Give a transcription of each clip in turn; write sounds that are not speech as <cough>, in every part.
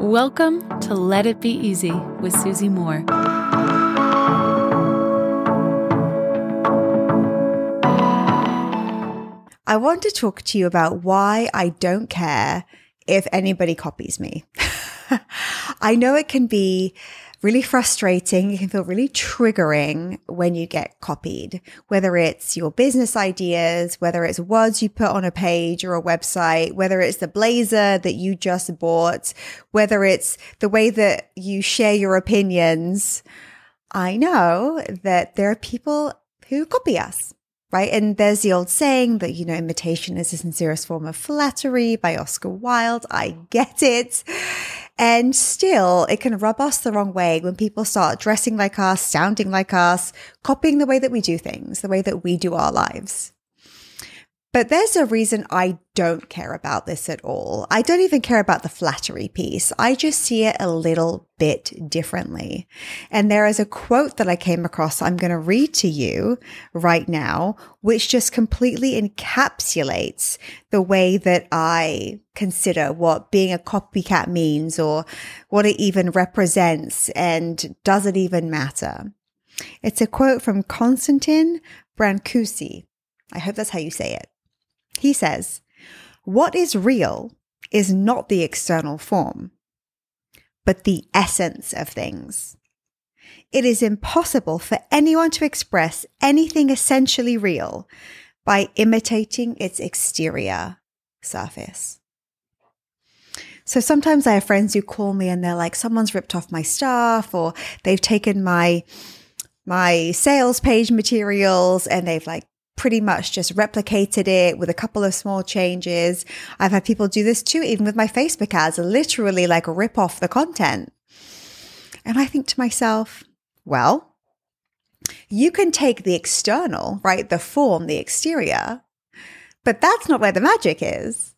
Welcome to Let It Be Easy with Susie Moore. I want to talk to you about why I don't care if anybody copies me. <laughs> I know it can be really frustrating. It can feel really triggering when you get copied, whether it's your business ideas, whether it's words you put on a page or a website, whether it's the blazer that you just bought, whether it's the way that you share your opinions. I know that there are people who copy us right? And there's the old saying that, you know, imitation is the sincerest form of flattery by Oscar Wilde. I get it. And still, it can rub us the wrong way when people start dressing like us, sounding like us, copying the way that we do things, the way that we do our lives. But there's a reason I don't care about this at all. I don't even care about the flattery piece. I just see it a little bit differently. And there is a quote that I came across I'm going to read to you right now, which just completely encapsulates the way that I consider what being a copycat means or what it even represents and does it even matter. It's a quote from Constantin Brancusi. I hope that's how you say it. He says, What is real is not the external form, but the essence of things. It is impossible for anyone to express anything essentially real by imitating its exterior surface. So sometimes I have friends who call me and they're like, someone's ripped off my stuff or they've taken my my sales page materials and they've like pretty much just replicated it with a couple of small changes. I've had people do this too, even with my Facebook ads, literally like rip off the content. And I think to myself, well, you can take the external, right? The form, the exterior, but that's not where the magic is.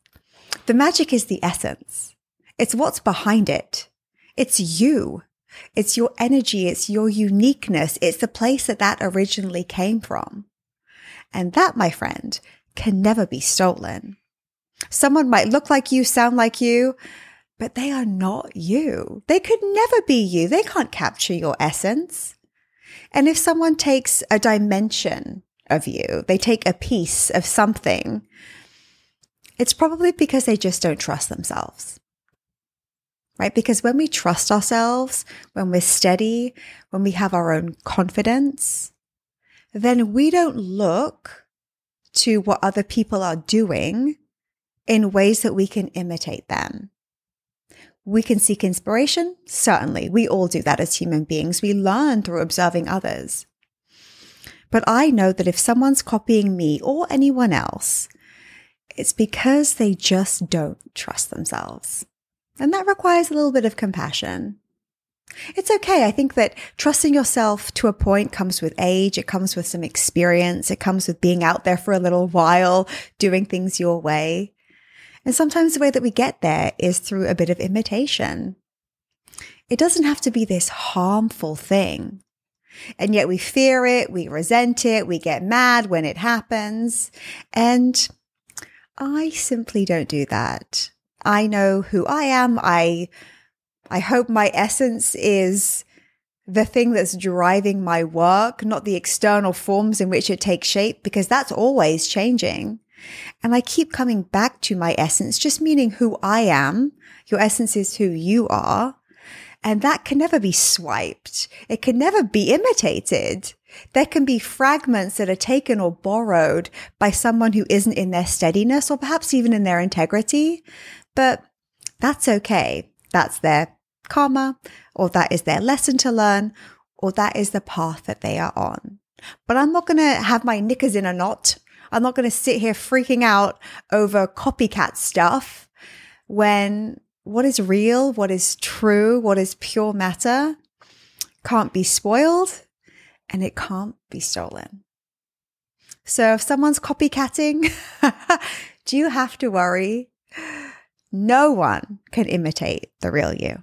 The magic is the essence. It's what's behind it. It's you. It's your energy. It's your uniqueness. It's the place that that originally came from. And that, my friend, can never be stolen. Someone might look like you, sound like you, but they are not you. They could never be you. They can't capture your essence. And if someone takes a dimension of you, they take a piece of something, it's probably because they just don't trust themselves. Right? Because when we trust ourselves, when we're steady, when we have our own confidence, then we don't look to what other people are doing in ways that we can imitate them. We can seek inspiration. Certainly. We all do that as human beings. We learn through observing others. But I know that if someone's copying me or anyone else, it's because they just don't trust themselves. And that requires a little bit of compassion. It's okay. I think that trusting yourself to a point comes with age. It comes with some experience. It comes with being out there for a little while, doing things your way. And sometimes the way that we get there is through a bit of imitation. It doesn't have to be this harmful thing. And yet we fear it, we resent it, we get mad when it happens. And I simply don't do that. I know who I am. I I hope my essence is the thing that's driving my work, not the external forms in which it takes shape, because that's always changing. And I keep coming back to my essence, just meaning who I am. Your essence is who you are. And that can never be swiped. It can never be imitated. There can be fragments that are taken or borrowed by someone who isn't in their steadiness or perhaps even in their integrity. But that's okay. That's their karma, or that is their lesson to learn, or that is the path that they are on. But I'm not going to have my knickers in a knot. I'm not going to sit here freaking out over copycat stuff when what is real, what is true, what is pure matter can't be spoiled and it can't be stolen. So if someone's copycatting, <laughs> do you have to worry? No one can imitate the real you.